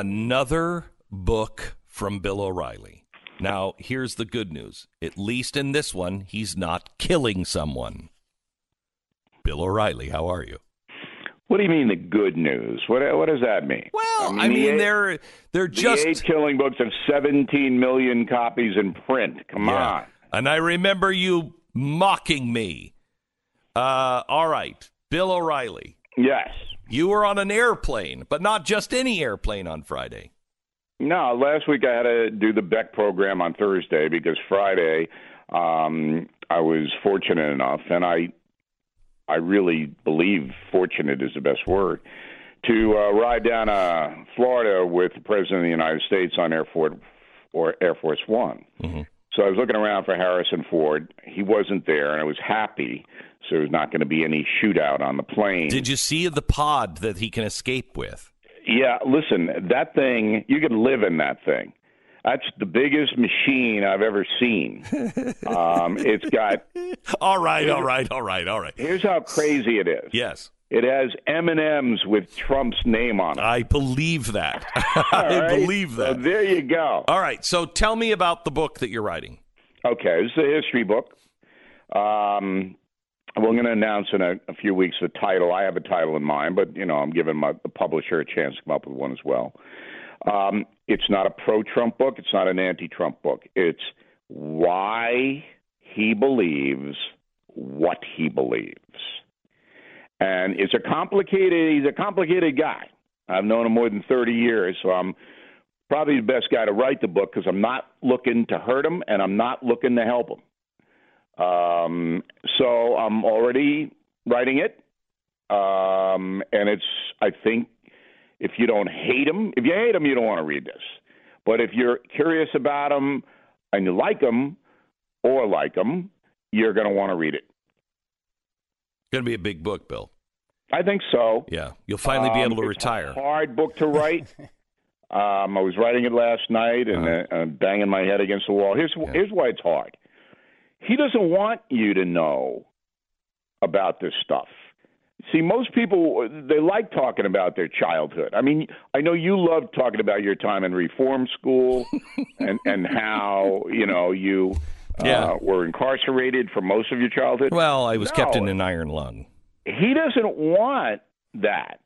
Another book from Bill O'Reilly. Now, here's the good news. At least in this one, he's not killing someone. Bill O'Reilly, how are you? What do you mean the good news? What what does that mean? Well, I mean, the they're they're the just eight killing books of 17 million copies in print. Come Yeah. on. And I remember you mocking me. Uh, all right, Bill O'Reilly. Yes. You were on an airplane, but not just any airplane on Friday. No, last week I had to do the Beck program on Thursday because Friday um, I was fortunate enough, and I I really believe fortunate is the best word, to uh, ride down uh, Florida with the President of the United States on Air Force or Air Force One. So I was looking around for Harrison Ford. He wasn't there, and I was happy. So there's not going to be any shootout on the plane. Did you see the pod that he can escape with? Yeah, listen, that thing, you could live in that thing. That's the biggest machine I've ever seen. um, it's got, All right, all right, all right, all right. here's how crazy it is. Yes, It has M&Ms with Trump's name on it. I believe that. I right? believe So that. there you go. All right, so tell me about the book that you're writing. Okay, this is a history book. Um, we're going to announce in a, a few weeks the title. I have a title in mind, but you know I'm giving my the publisher a chance to come up with one as well. Um, it's not a pro-Trump book. It's not an anti-Trump book. It's why he believes what he believes, and it's a complicated. He's a complicated guy. I've known him more than 30 years, so I'm probably the best guy to write the book because I'm not looking to hurt him and I'm not looking to help him. Um, so I'm already writing it, um, and it's. I think if you don't hate him, if you hate him, you don't want to read this. But if you're curious about him and you like him or like him, you're going to want to read it. Going to be a big book, Bill. I think so. Yeah, you'll finally be Um, able to it's retire. A hard book to write. um, I was writing it last night and uh, uh, banging my head against the wall. Here's here's why it's hard. He doesn't want you to know about this stuff. See, most people they like talking about their childhood. I mean, I know you love talking about your time in reform school and and how you know you uh, Yeah. were incarcerated for most of your childhood. Well, I was kept in an iron lung. he doesn't want that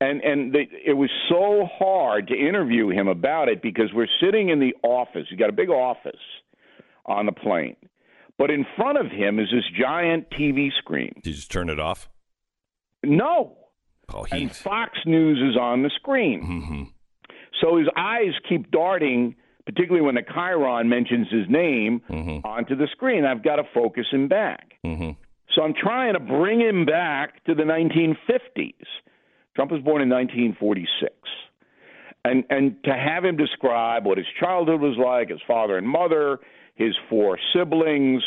and and they, it was so hard to interview him about it because we're sitting in the office he's got a big office on the plane but in front of him is this giant tv screen Did you just turn it off? no Oh, and fox news is on the screen hmm so his eyes keep darting particularly when the chiron mentions his name hmm onto the screen i've got to focus him back hmm So I'm trying to bring him back to the 1950s. Trump was born in 1946. And and to have him describe what his childhood was like, his father and mother, his four siblings,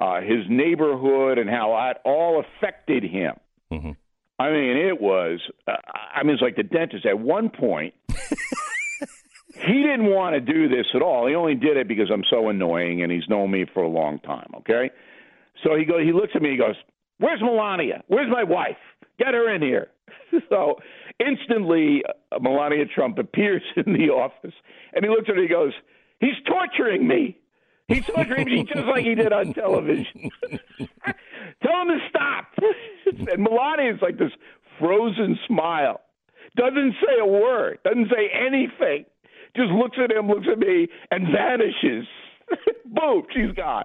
uh, his neighborhood, and how that all affected him. Mhm. I mean, it was. Uh, I mean, it's like the dentist. At one point, he didn't want to do this at all. He only did it because I'm so annoying, and he's known me for a long time. Okay, so he goes. He looks at me. He goes, "Where's Melania? Where's my wife? Get her in here." so instantly, uh, Melania Trump appears in the office, and he looks at her. He goes, "He's torturing me. He's torturing me just like he did on television. Tell him to stop." and Melania's like this frozen smile, doesn't say a word, doesn't say anything, just looks at him, looks at me, and vanishes. Boom, she's gone.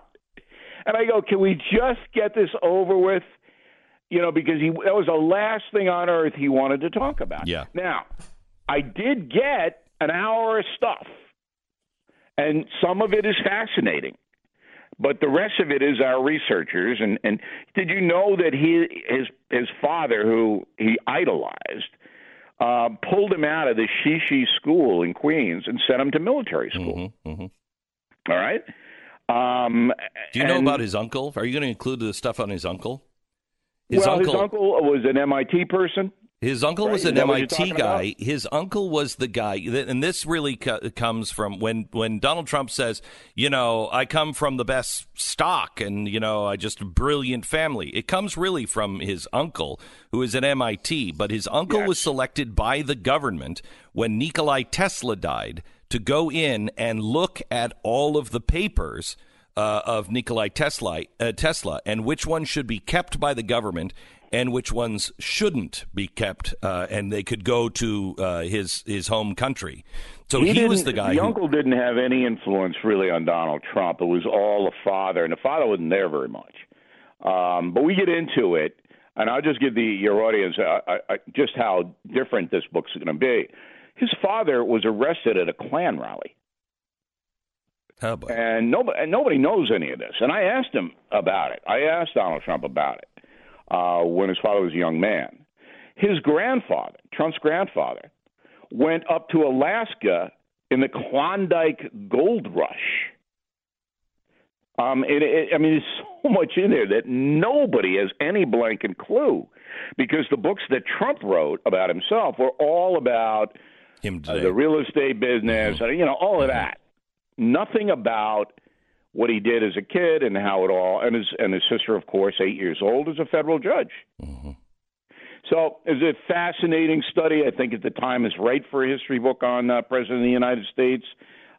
And I go, can we just get this over with? You know, because he that was the last thing on earth he wanted to talk about. Yeah. Now, I did get an hour of stuff, and some of it is fascinating, but the rest of it is our researchers. And and did you know that he his his father, who he idolized, uh, pulled him out of the Shishi school in Queens and sent him to military school. hmm hmm All right. Um, Do you know about his uncle? Are you going to include the stuff on his uncle? His well, uncle, his uncle was an MIT person. His uncle Right, was an that what you're MIT guy. about? His uncle was the guy, and this really co- comes from when when Donald Trump says, you know, I come from the best stock, and you know, I just a brilliant family. It comes really from his uncle, who is at MIT. But his uncle Yes. was selected by the government when Nikolai Tesla died to go in and look at all of the papers uh, of Nikolai Tesla, uh, Tesla, and which ones should be kept by the government and which ones shouldn't be kept, uh, and they could go to uh, his his home country. So he, was the guy. The who, uncle didn't have any influence really on Donald Trump. It was all the father, and the father wasn't there very much. Um, but we get into it, and I'll just give the your audience uh, uh, just how different this book's going to be. His father was arrested at a Klan rally. And nobody and nobody knows any of this. And I asked him about it. I asked Donald Trump about it uh, when his father was a young man. His grandfather, Trump's grandfather, went up to Alaska in the Klondike Gold Rush. Um, it, it, I mean, there's so much in there that nobody has any blanket clue, because the books that Trump wrote about himself were all about Him uh, the real estate business, uh, you know, all of that. Nothing about what he did as a kid and how it all. And his and his sister, of course, eight years old, is a federal judge. So it's a fascinating study. I think at the time is right for a history book on uh, President of the United States.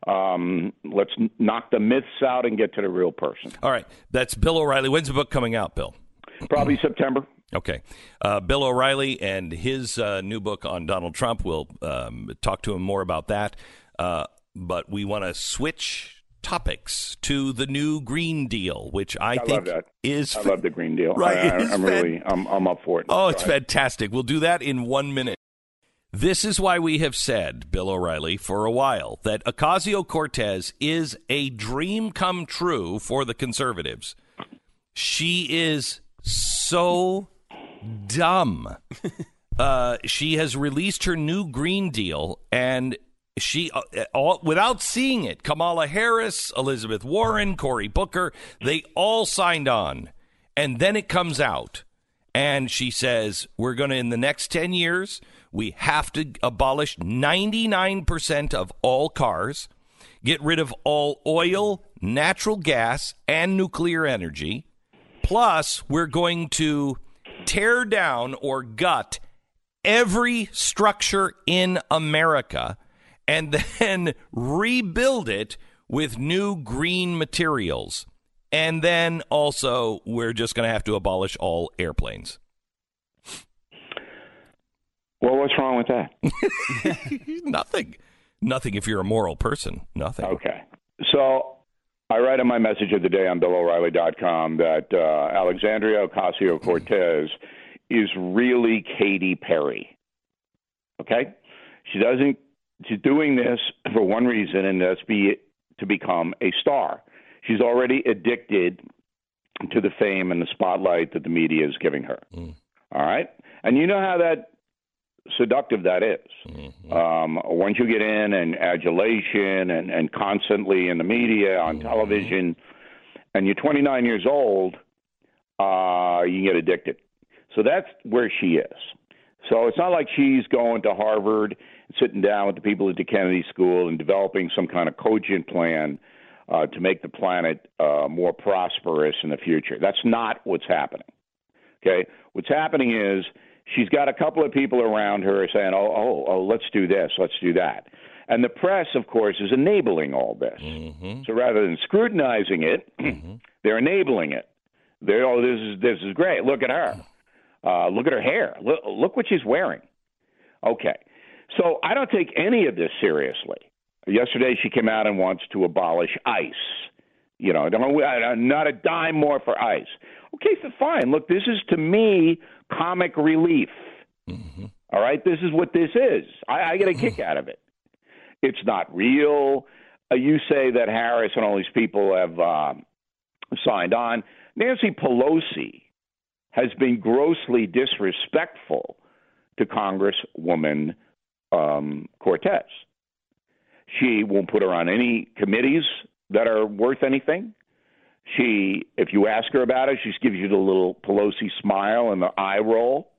Um, let's knock the myths out and get to the real person. All right, that's Bill O'Reilly. When's the book coming out, Bill? Probably September. Okay. Uh, Bill O'Reilly and his uh, new book on Donald Trump. We'll um, talk to him more about that. Uh, but we want to switch topics to the new Green Deal, which I, I think love that. is. I love the Green Deal. Right, I, I, i'm fan- really, I'm, I'm up for it. Oh, it's ahead. fantastic. We'll do that in one minute. This is why we have said, Bill O'Reilly, for a while, that Ocasio Cortez is a dream come true for the conservatives. She is so dumb. uh, she has released her new Green Deal, and she, uh, all, without seeing it, Kamala Harris, Elizabeth Warren, Cory Booker, they all signed on. And then it comes out, and she says, We're going to, in the next 10 years, we have to abolish 99% of all cars, get rid of all oil, natural gas, and nuclear energy. Plus, we're going to tear down or gut every structure in America and then rebuild it with new green materials. And then also, we're just going to have to abolish all airplanes. Well, what's wrong with that? Nothing. Nothing if you're a moral person. Nothing. Okay. So I write in my message of the day on BillO'Reilly.com that uh, Alexandria Ocasio Cortez is really Katy Perry. Okay? She doesn't, she's doing this for one reason, and that's be to become a star. She's already addicted to the fame and the spotlight that the media is giving her. All right? And you know how that seductive that is. Um, once you get in and adulation and, and constantly in the media, on television, and you're 29 years old, uh, you get addicted. So that's where she is. So it's not like she's going to Harvard, sitting down with the people at the Kennedy School, and developing some kind of cogent plan uh, to make the planet uh, more prosperous in the future. That's not what's happening. Okay, what's happening is she's got a couple of people around her saying, "Oh, oh, oh, let's do this, let's do that," and the press, of course, is enabling all this. So rather than scrutinizing it, they're enabling it. They're, "Oh, this is this is great. Look at her. Uh, look at her hair. Look, look what she's wearing." Okay, so I don't take any of this seriously. Yesterday, she came out and wants to abolish ICE. You know, don't- not a dime more for ICE. Okay, so fine. Look, this is to me comic relief. All right, this is what this is. I, I get a kick out of it. It's not real. Uh, you say that Harris and all these people have um, signed on. Nancy Pelosi has been grossly disrespectful to Congresswoman um, Cortez. She won't put her on any committees that are worth anything. She, if you ask her about it, she just gives you the little Pelosi smile and the eye roll.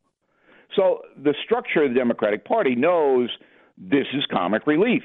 So the structure of the Democratic Party knows this is comic relief.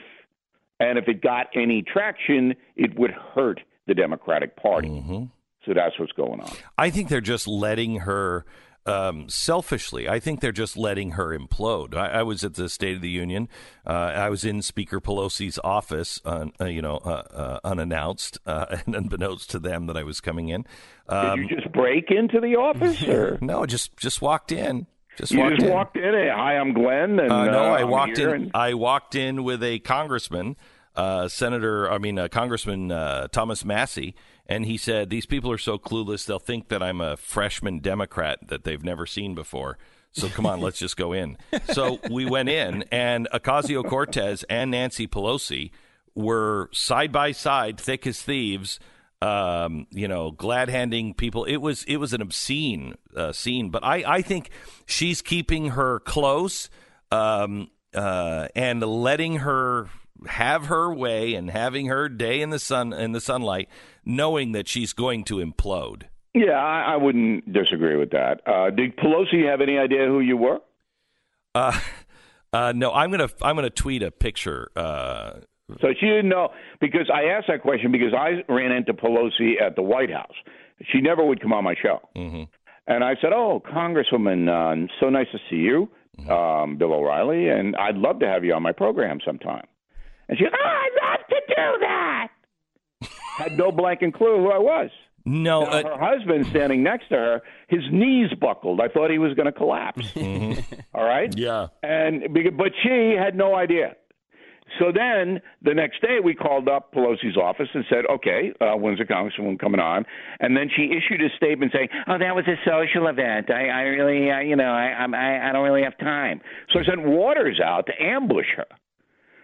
And if it got any traction, it would hurt the Democratic Party. Mm-hmm. So that's what's going on. I think they're just letting her um, selfishly. I think they're just letting her implode. I, I, was at the State of the Union. Uh, I was in Speaker Pelosi's office, uh, uh, you know, uh, uh, unannounced uh, and unbeknownst to them that I was coming in. Um, Did you just break into the office? Or? no, just just walked in. Just you walked just in. walked in. Hey, hi, I'm Glenn. And, no, I I'm walked in. And... I walked in with a congressman, Senator. I mean, Congressman Thomas Massie and he said these people are so clueless they'll think that I'm a freshman Democrat that they've never seen before. So come on, let's just go in. So we went in, and Ocasio Cortez and Nancy Pelosi were side by side, thick as thieves. Um, you know, glad handing people. It was it was an obscene uh, scene, but I I think she's keeping her close um, uh, and letting her have her way and having her day in the sun in the sunlight, knowing that she's going to implode. Yeah, I, I wouldn't disagree with that. Uh, did Pelosi have any idea who you were? Uh, uh, no, I'm gonna I'm gonna tweet a picture. Uh, so she didn't know because I asked that question because I ran into Pelosi at the White House. She never would come on my show, mm-hmm. and I said, "Oh, Congresswoman, uh, so nice to see you, mm-hmm. um, Bill O'Reilly, and I'd love to have you on my program sometime." And she, goes, oh, I'd love to do that. Had no blanking clue who I was. No, uh, her husband standing next to her, his knees buckled. I thought he was going to collapse. Mm-hmm. All right. Yeah. And but she had no idea. So then the next day we called up Pelosi's office and said, "Okay, uh, when's the congresswoman coming on?" And then she issued a statement saying, "Oh, that was a social event. I, I really, I, you know, I, I, I don't really have time." So I sent Waters out to ambush her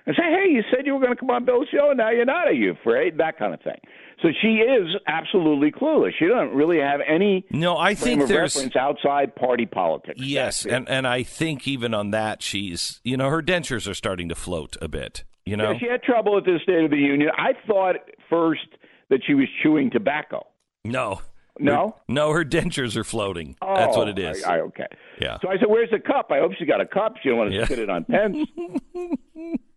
and say, hey, you said you were going to come on Bill's show, and now you're not. Are you afraid? That kind of thing. So she is absolutely clueless. She doesn't really have any no. I think there's reference outside party politics. Yes, and and I think even on that, she's you know her dentures are starting to float a bit. You know, yeah, she had trouble at the State of the Union. I thought first that she was chewing tobacco. No. No, her, no, her dentures are floating. Oh, That's what it is. I, I, okay. Yeah. So I said, "Where's the cup?" I hope she got a cup. She don't want to yeah. spit it on pens.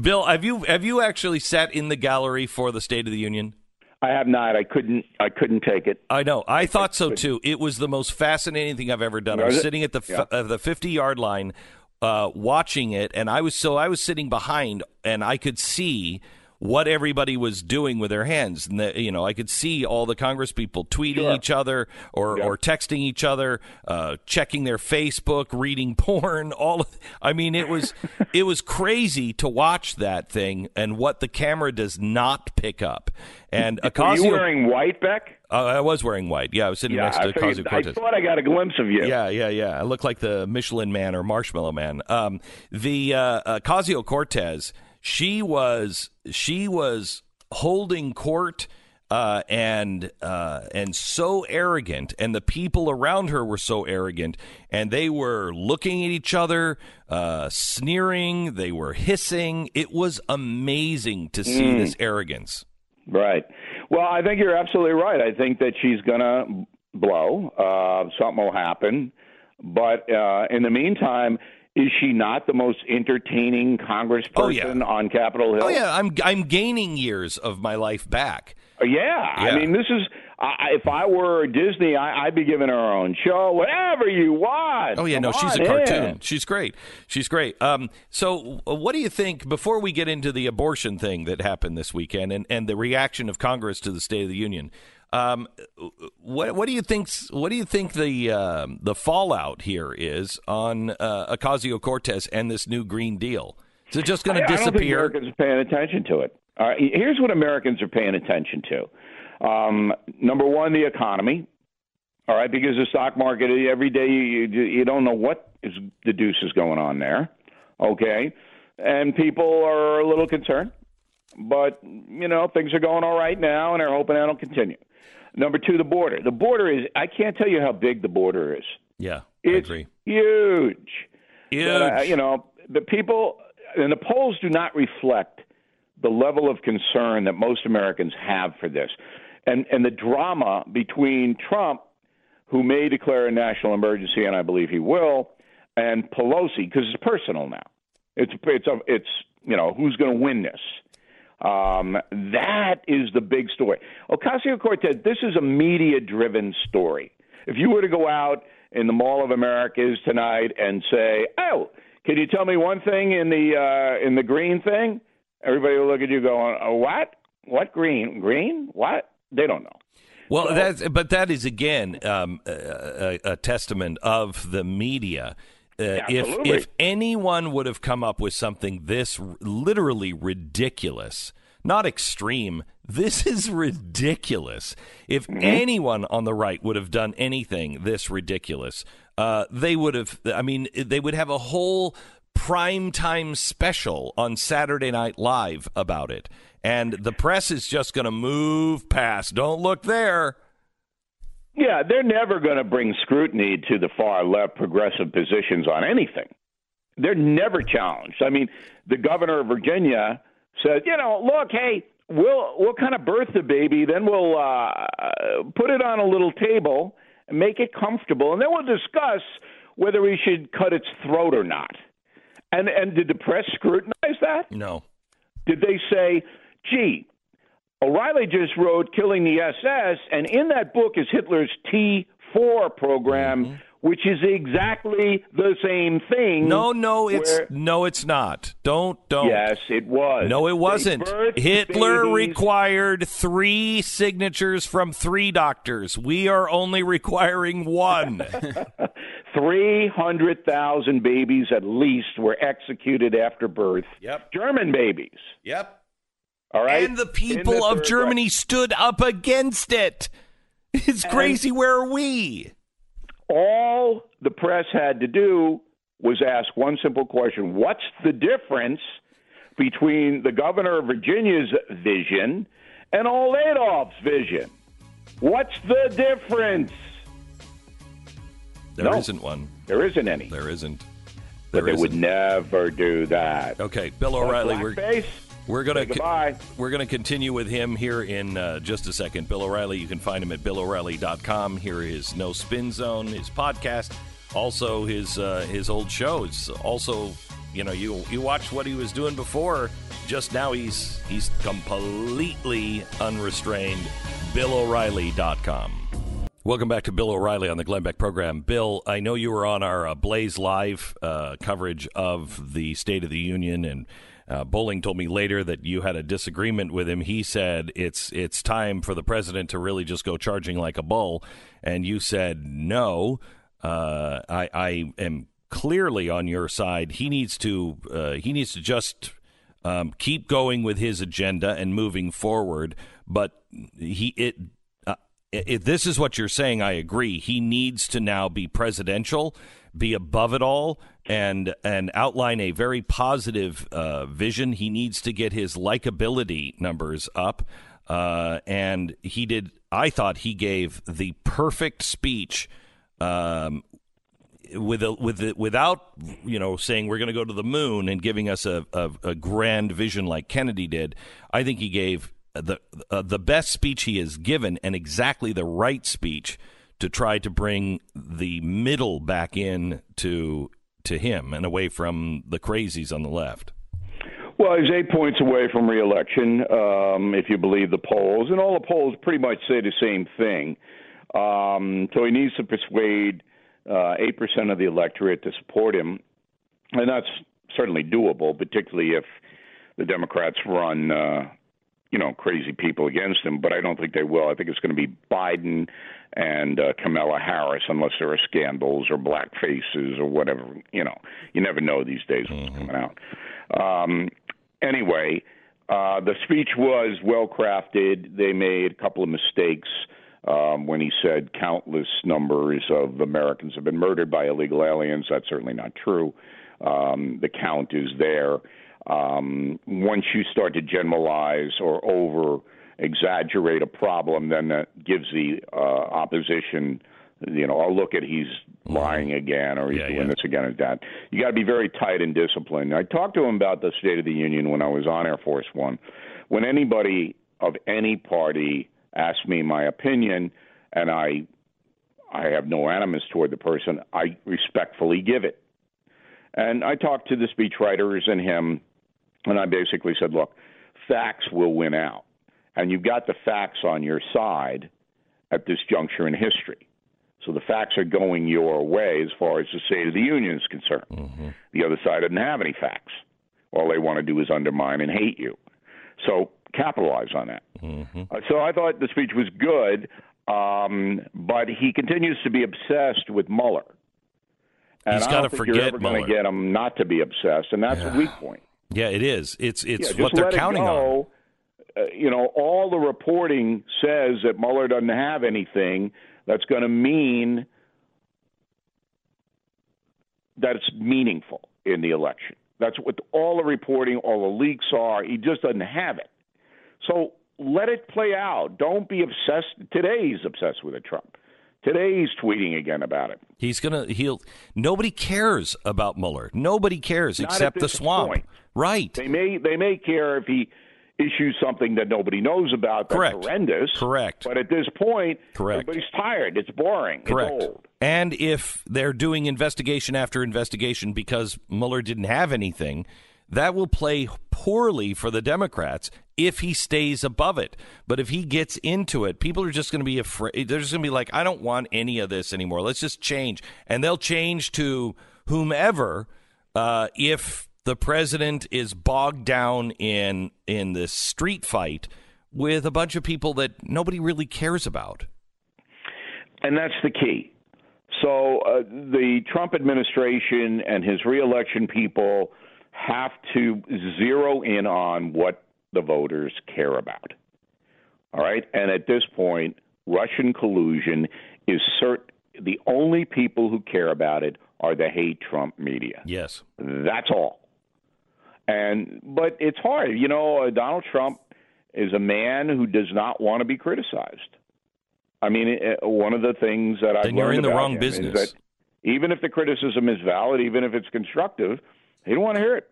Bill, have you have you actually sat in the gallery for the State of the Union? I have not. I couldn't. I couldn't take it. I know. I thought so too. It was the most fascinating thing I've ever done. I was sitting at the yeah. uh, the fifty yard line, uh, watching it, and I was so I was sitting behind, and I could see what everybody was doing with their hands. And the, you know, I could see all the Congress people tweeting sure. each other or, or texting each other, uh, checking their Facebook, reading porn. All of, I mean, it was it was crazy to watch that thing and what the camera does not pick up. And Ocasio, Were you wearing white, Beck? Uh, I was wearing white. Yeah, I was sitting yeah, next to Ocasio Cortez. I thought I got a glimpse of you. Yeah, yeah, yeah. I look like the Michelin Man or Marshmallow Man. Um, the uh, Ocasio Cortez she was she was holding court uh, and uh, and so arrogant, and the people around her were so arrogant, and they were looking at each other, uh, sneering. They were hissing. It was amazing to see mm. this arrogance. Right. Well, I think you're absolutely right. I think that she's gonna blow. Uh, something will happen, but uh, in the meantime is she not the most entertaining congressperson oh, yeah. on Capitol Hill? Oh yeah, I'm I'm gaining years of my life back. Uh, yeah, yeah. I mean, this is I, if I were Disney, I, would be giving her her own show, whatever you want. Oh yeah, Come no, she's a cartoon. In. She's great. She's great. Um, so, uh, what do you think before we get into the abortion thing that happened this weekend and, and the reaction of Congress to the State of the Union? Um, what what do you think? What do you think the uh, the fallout here is on uh, Ocasio Cortez and this new Green Deal? Is it just going to disappear? I don't think Americans are paying attention to it. Uh, here's what Americans are paying attention to. Um, number one, the economy. All right, because the stock market every day you you don't know what is the deuce is going on there. Okay, and people are a little concerned, but you know things are going all right now, and they're hoping that'll continue. Number two, the border. The border is, I can't tell you how big the border is. Yeah, it's agree. huge. Huge. Uh, you know, the people, and the polls do not reflect the level of concern that most Americans have for this. And, and the drama between Trump, who may declare a national emergency, and I believe he will, and Pelosi, because it's personal now. It's it's a, it's you know who's going to win this. Um, that is the big story. Ocasio Cortez. This is a media-driven story. If you were to go out in the Mall of Americas tonight and say, "Oh, can you tell me one thing in the uh, in the green thing?" Everybody will look at you going, oh, "What? What green? Green? What?" They don't know. Well, so, that's but that is again um, a, a, testament of the media. Uh, if if anyone would have come up with something this r- literally ridiculous, not extreme, this is ridiculous. If mm-hmm. anyone on the right would have done anything this ridiculous, uh, they would have. I mean, they would have a whole primetime special on Saturday Night Live about it. And the press is just going to move past. Don't look there. Yeah, they're never going to bring scrutiny to the far left progressive positions on anything. They're never challenged. I mean, the governor of Virginia said, you know, look, hey, we'll we'll kind of birth the baby, then we'll uh, put it on a little table and make it comfortable, and then we'll discuss whether we should cut its throat or not. And and did the press scrutinize that? No. Did they say, gee, O'Reilly just wrote Killing the SS, and in that book is Hitler's T4 program. Mm-hmm. Which is exactly the same thing. No, no, it's where, no, it's not. Don't, don't. Yes, it was. No, it wasn't. Hitler babies. required three signatures from three doctors. We are only requiring one. 300,000 babies at least were executed after birth. Yep. German babies. Yep. All right. And the people the of Germany stood up against it. It's and crazy. Where are we? All the press had to do was ask one simple question What's the difference between the governor of Virginia's vision and old Adolf's vision? What's the difference? There no, not one. There isn't any. There isn't. There but they isn't. would never do that. Okay, Bill O'Reilly. We're, we're gonna we're gonna continue with him here in uh, just a second. Bill O'Reilly. You can find him at BillO'Reilly.com. Here is No Spin Zone, his podcast, also his uh, his old shows. Also, you know, you you watch what he was doing before. Just now, he's he's completely unrestrained. BillO'Reilly.com. Welcome back to Bill O'Reilly on the Glenn Beck program. Bill, I know you were on our uh, Blaze Live uh, coverage of the State of the Union, and uh, Bolling told me later that you had a disagreement with him. He said it's it's time for the president to really just go charging like a bull, and you said no. Uh, I, I am clearly on your side. He needs to uh, he needs to just um, keep going with his agenda and moving forward. But he it if this is what you're saying, I agree. He needs to now be presidential, be above it all, and and outline a very positive uh, vision. He needs to get his likability numbers up, uh, and he did. I thought he gave the perfect speech. Um, with a, with a, without you know saying we're going to go to the moon and giving us a, a, a grand vision like Kennedy did, I think he gave the uh, the best speech he has given and exactly the right speech to try to bring the middle back in to to him and away from the crazies on the left. Well, he's eight points away from reelection, um, if you believe the polls, and all the polls pretty much say the same thing. Um, so he needs to persuade uh, eight percent of the electorate to support him, and that's certainly doable, particularly if the Democrats run uh, you know, crazy people against him, but I don't think they will. I think it's going to be Biden and uh, Kamala Harris, unless there are scandals or black faces or whatever. You know, you never know these days what's mm-hmm. coming out. Um, anyway, uh, the speech was well crafted. They made a couple of mistakes. Um, when he said countless numbers of Americans have been murdered by illegal aliens. That's certainly not true. Um, the count is there um, once you start to generalize or over exaggerate a problem, then that gives the uh, opposition, you know, oh look at he's mm-hmm. lying again or he's yeah, doing yeah. this again and that. You got to be very tight and disciplined. I talked to him about the State of the Union when I was on Air Force One. When anybody of any party asked me my opinion, and I I have no animus toward the person. I respectfully give it. And I talked to the speechwriters and him, and I basically said, look, facts will win out. And you've got the facts on your side at this juncture in history. So the facts are going your way as far as the State of the Union is concerned. Mm-hmm. The other side doesn't have any facts. All they want to do is undermine and hate you. So capitalize on that. Mm-hmm. Uh, so I thought the speech was good, um, but he continues to be obsessed with Mueller. And He's got to forget you're ever going to get him not to be obsessed, and that's yeah. a weak point. Yeah, it is. It's it's yeah, what they're counting on. Uh, you know, all the reporting says that Mueller doesn't have anything that's going to mean that it's meaningful in the election. That's what all the reporting, all the leaks are. He just doesn't have it. So let it play out. Don't be obsessed. Today he's obsessed with it, Trump. Today he's tweeting again about it. He's gonna. He'll. Nobody cares about Mueller. Nobody cares Not except the swamp. Point. Right. They may. They may care if he issues something that nobody knows about that's Correct. horrendous. Correct. But at this point, Correct. everybody's tired. It's boring. Correct. It's old. And if they're doing investigation after investigation because Mueller didn't have anything, that will play poorly for the Democrats if he stays above it. But if he gets into it, people are just going to be afraid. They're just going to be like, I don't want any of this anymore. Let's just change. And they'll change to whomever uh, if the president is bogged down in in this street fight with a bunch of people that nobody really cares about. And that's the key. So uh, the Trump administration and his reelection people have to zero in on what the voters care about. All right? And at this point, Russian collusion is cert- the only people who care about it are the hate Trump media. Yes. That's all. And but it's hard. You know, uh, Donald Trump is a man who does not want to be criticized. I mean, one of the things that I've then you're in the wrong business. Is that even if the criticism is valid, even if it's constructive, he don't want to hear it,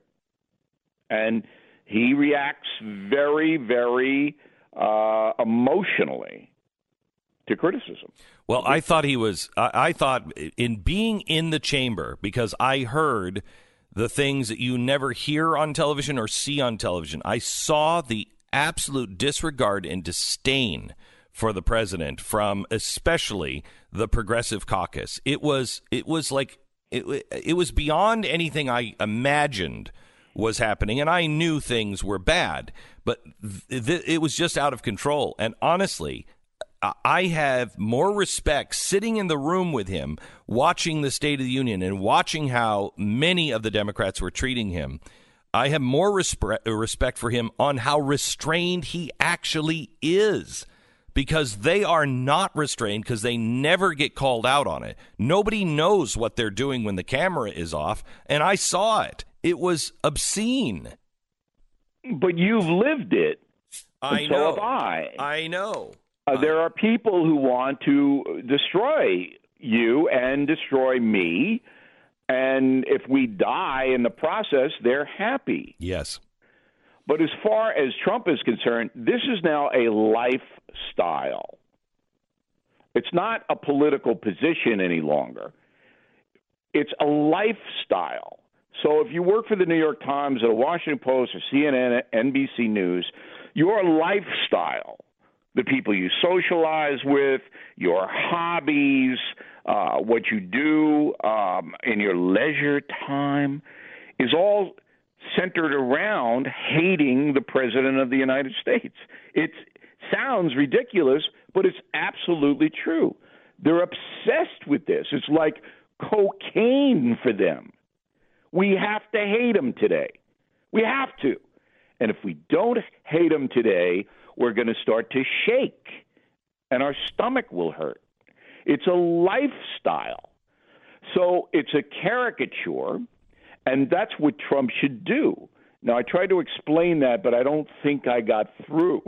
and he reacts very, very uh, emotionally to criticism. Well, I thought he was. I, I thought in being in the chamber because I heard the things that you never hear on television or see on television. I saw the absolute disregard and disdain for the president from especially the progressive caucus. It was it was like it it was beyond anything I imagined was happening and I knew things were bad, but th- th- it was just out of control. And honestly, I have more respect sitting in the room with him, watching the State of the Union and watching how many of the Democrats were treating him. I have more respe- respect for him on how restrained he actually is because they are not restrained because they never get called out on it. Nobody knows what they're doing when the camera is off, and I saw it. It was obscene. But you've lived it. I so know. have I. I know. Uh, there are people who want to destroy you and destroy me. And if we die in the process, they're happy. Yes. But as far as Trump is concerned, this is now a lifestyle. It's not a political position any longer. It's a lifestyle. So if you work for the New York Times or the Washington Post or CNN, NBC News, your lifestyle the people you socialize with, your hobbies, uh, what you do um, in your leisure time is all centered around hating the President of the United States. It sounds ridiculous, but it's absolutely true. They're obsessed with this. It's like cocaine for them. We have to hate him today. We have to. And if we don't hate him today, we're going to start to shake and our stomach will hurt. It's a lifestyle. So it's a caricature, and that's what Trump should do. Now, I tried to explain that, but I don't think I got through.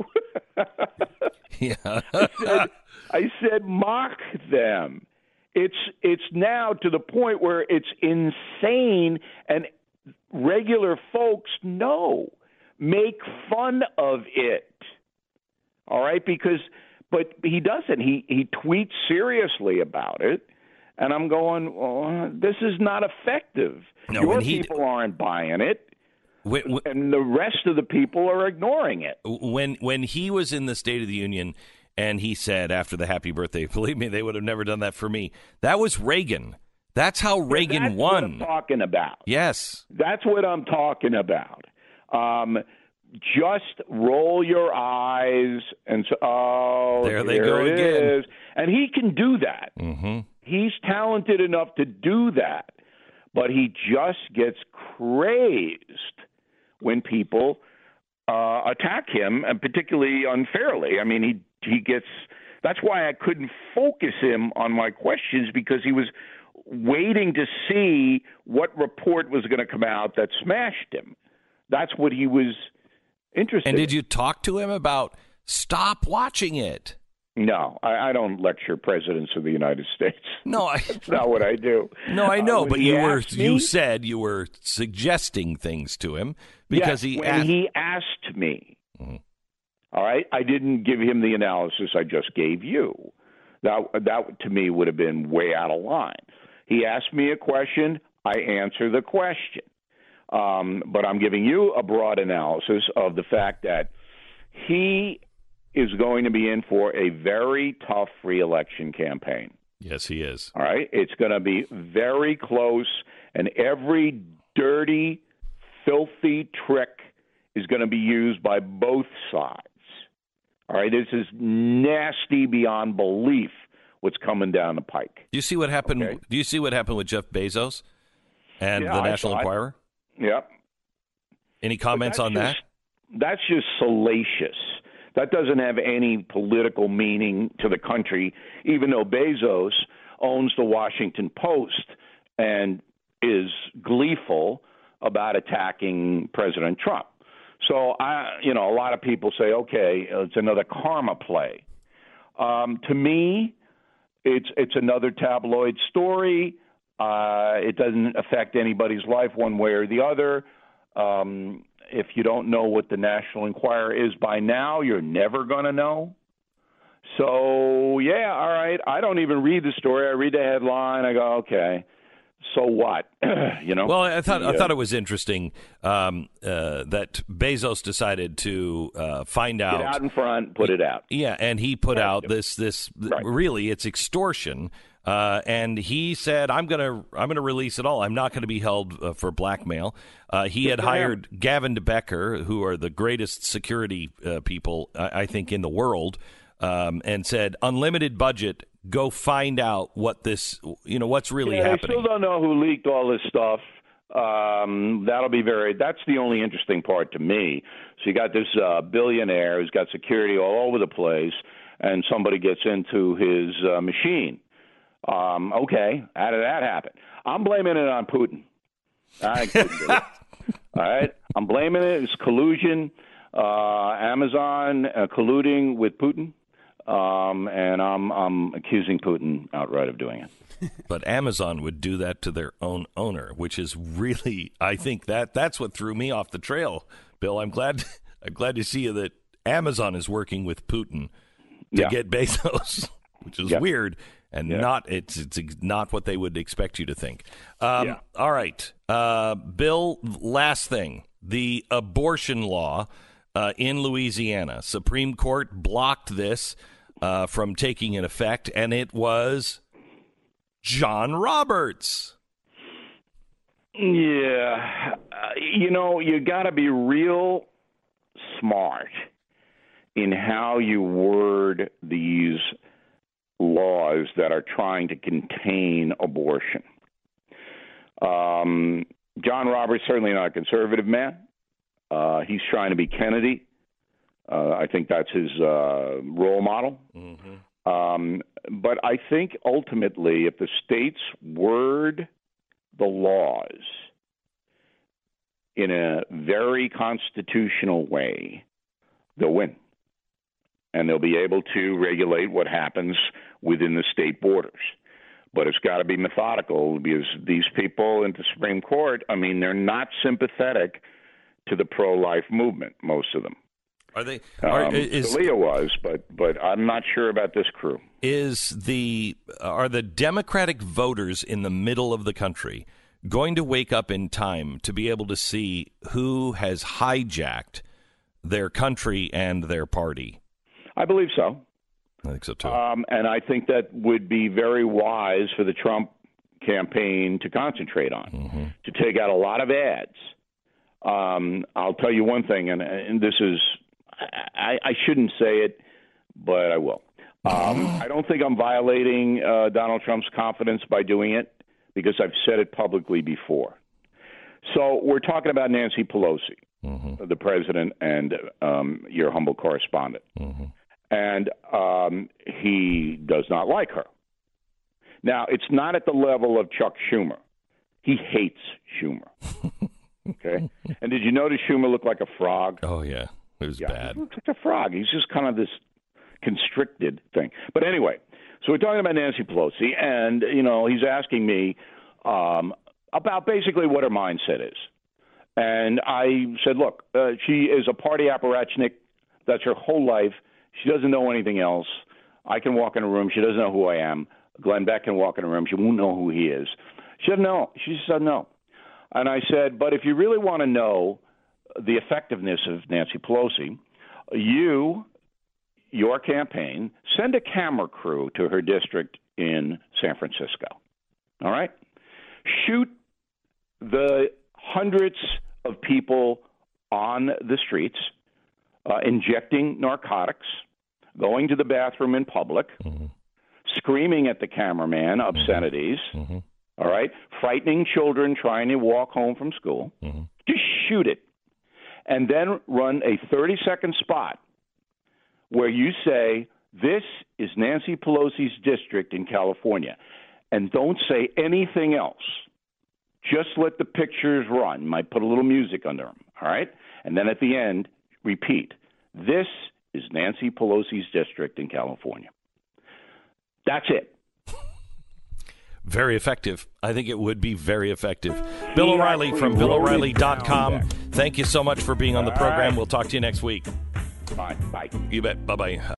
yeah. I, said, I said, mock them. It's it's now to the point where it's insane, and regular folks know. Make fun of it all right? Because but he doesn't. He he tweets seriously about it, and I'm going, well, this is not effective. No, Your people aren't buying it, When, when- and the rest of the people are ignoring it. when when he was in the State of the Union and he said after the happy birthday, believe me, they would have never done that for me. That was Reagan. That's how Reagan That's what I'm won. talking about. Yes. That's what I'm talking about. Um, just roll your eyes and say, "Oh, There they go it again. is." And he can do that. hmm He's talented enough to do that, but he just gets crazed when people uh, attack him, and particularly unfairly. I mean, he he gets. That's why I couldn't focus him on my questions because he was waiting to see what report was going to come out that smashed him. That's what he was interested. And did you talk to him about stop watching it? No, I, I don't lecture presidents of the United States. No, I That's not what I do. no, I know, Uh, but you were asked you said you were suggesting things to him because Yes, he asked. he asked me. Mhm. All right, I didn't give him the analysis I just gave you. That that to me would have been way out of line. He asked me a question, I answer the question. Um, but I'm giving you a broad analysis of the fact that he is going to be in for a very tough reelection campaign. yes, he is. All right. It's going to be very close, and every dirty, filthy trick is going to be used by both sides. All right. This is nasty beyond belief what's coming down the pike. Do you see what happened? Okay. Do you see what happened with Jeff Bezos and Yeah, the I National it. Enquirer? Yep. Any comments on that? That's just salacious. That doesn't have any political meaning to the country, even though Bezos owns the Washington Post and is gleeful about attacking President Trump. So I, you know, a lot of people say, okay, it's another karma play. Um, to me, it's it's another tabloid story. Uh, it doesn't affect anybody's life one way or the other. Um, if you don't know what the National Enquirer is by now, you're never going to know. So yeah, all right. I don't even read the story. I read the headline. I go, okay. So what? you know. Well, I thought I thought it was interesting um, uh, that Bezos decided to uh, find Get out. out in front, put it out. Yeah, and he put out this this Right. really it's extortion. Uh, and he said, "I'm gonna I'm gonna release it all. I'm not going to be held uh, for blackmail." Uh, he had him. hired Gavin de Becker, who are the greatest security uh, people I, I think in the world, um, and said, "Unlimited budget. Go find out what this you know what's really yeah, happening." I still don't know who leaked all this stuff. Um, that'll be very. That's the only interesting part to me. So you got this uh, billionaire who's got security all over the place, and somebody gets into his uh, machine. Um, okay, how did that happen? I'm blaming it on Putin. I couldn't it. All right, I'm blaming it. It's collusion. Uh, Amazon uh, colluding with Putin, um, and I'm I'm accusing Putin outright of doing it. But Amazon would do that to their own owner, which is really, I think that that's what threw me off the trail. Bill, I'm glad, I'm glad to see that Amazon is working with Putin to Yeah. get Bezos, which is Yeah. weird and Yeah. not it's it's not what they would expect you to think. Um, Yeah. All right, uh, Bill. Last thing, the abortion law uh, in Louisiana, Supreme Court blocked this uh, from taking in effect, and it was John Roberts. Yeah, uh, you know, you got to be real smart in how you word these laws that are trying to contain abortion. Um, John Roberts certainly not a conservative man. Uh, he's trying to be Kennedy. Uh, I think that's his uh, role model. Um, but I think ultimately, if the states word the laws in a very constitutional way, they'll win. And they'll be able to regulate what happens within the state borders. But it's got to be methodical because these people in the Supreme Court, I mean, they're not sympathetic to the pro life movement, most of them. Are they? Are, Um, is Scalia was, but but I'm not sure about this crew. is the are the Democratic voters in the middle of the country going to wake up in time to be able to see who has hijacked their country and their party? I believe so. I think so too. Um, and I think that would be very wise for the Trump campaign to concentrate on, Mm-hmm. to take out a lot of ads. Um, I'll tell you one thing, and, and this is, I, I shouldn't say it, but I will. Um, I don't think I'm violating uh, Donald Trump's confidence by doing it because I've said it publicly before. So we're talking about Nancy Pelosi, the president and um, your humble correspondent and um, he does not like her. Now, it's not at the level of Chuck Schumer. He hates Schumer. Okay, and did you notice Schumer looked like a frog? oh yeah, it was bad. He looks like a frog. He's just kind of this constricted thing. But anyway, so we're talking about Nancy Pelosi, and you know he's asking me um, about basically what her mindset is. And I said, look, uh, she is a party apparatchik. That's her whole life. She doesn't know anything else. I can walk in a room. She doesn't know who I am. Glenn Beck can walk in a room. She won't know who he is. She doesn't know. She just doesn't know. And I said, but if you really want to know the effectiveness of Nancy Pelosi, you, your campaign, send a camera crew to her district in San Francisco. All right? Shoot the hundreds of people on the streets uh, injecting narcotics, going to the bathroom in public, mm-hmm. screaming at the cameraman mm-hmm. obscenities, mm-hmm. all right, frightening children trying to walk home from school. Just shoot it. And then run a 30 second spot where you say, This is Nancy Pelosi's district in California. And don't say anything else. Just let the pictures run. Might put a little music under them, all right? And then at the end, repeat. This is Nancy Pelosi's district in California. That's it. Very effective. I think it would be very effective. Bill O'Reilly from BillO'Reilly.com. Thank you so much for being on the program. We'll talk to you next week. Bye. Bye. You bet. Bye bye.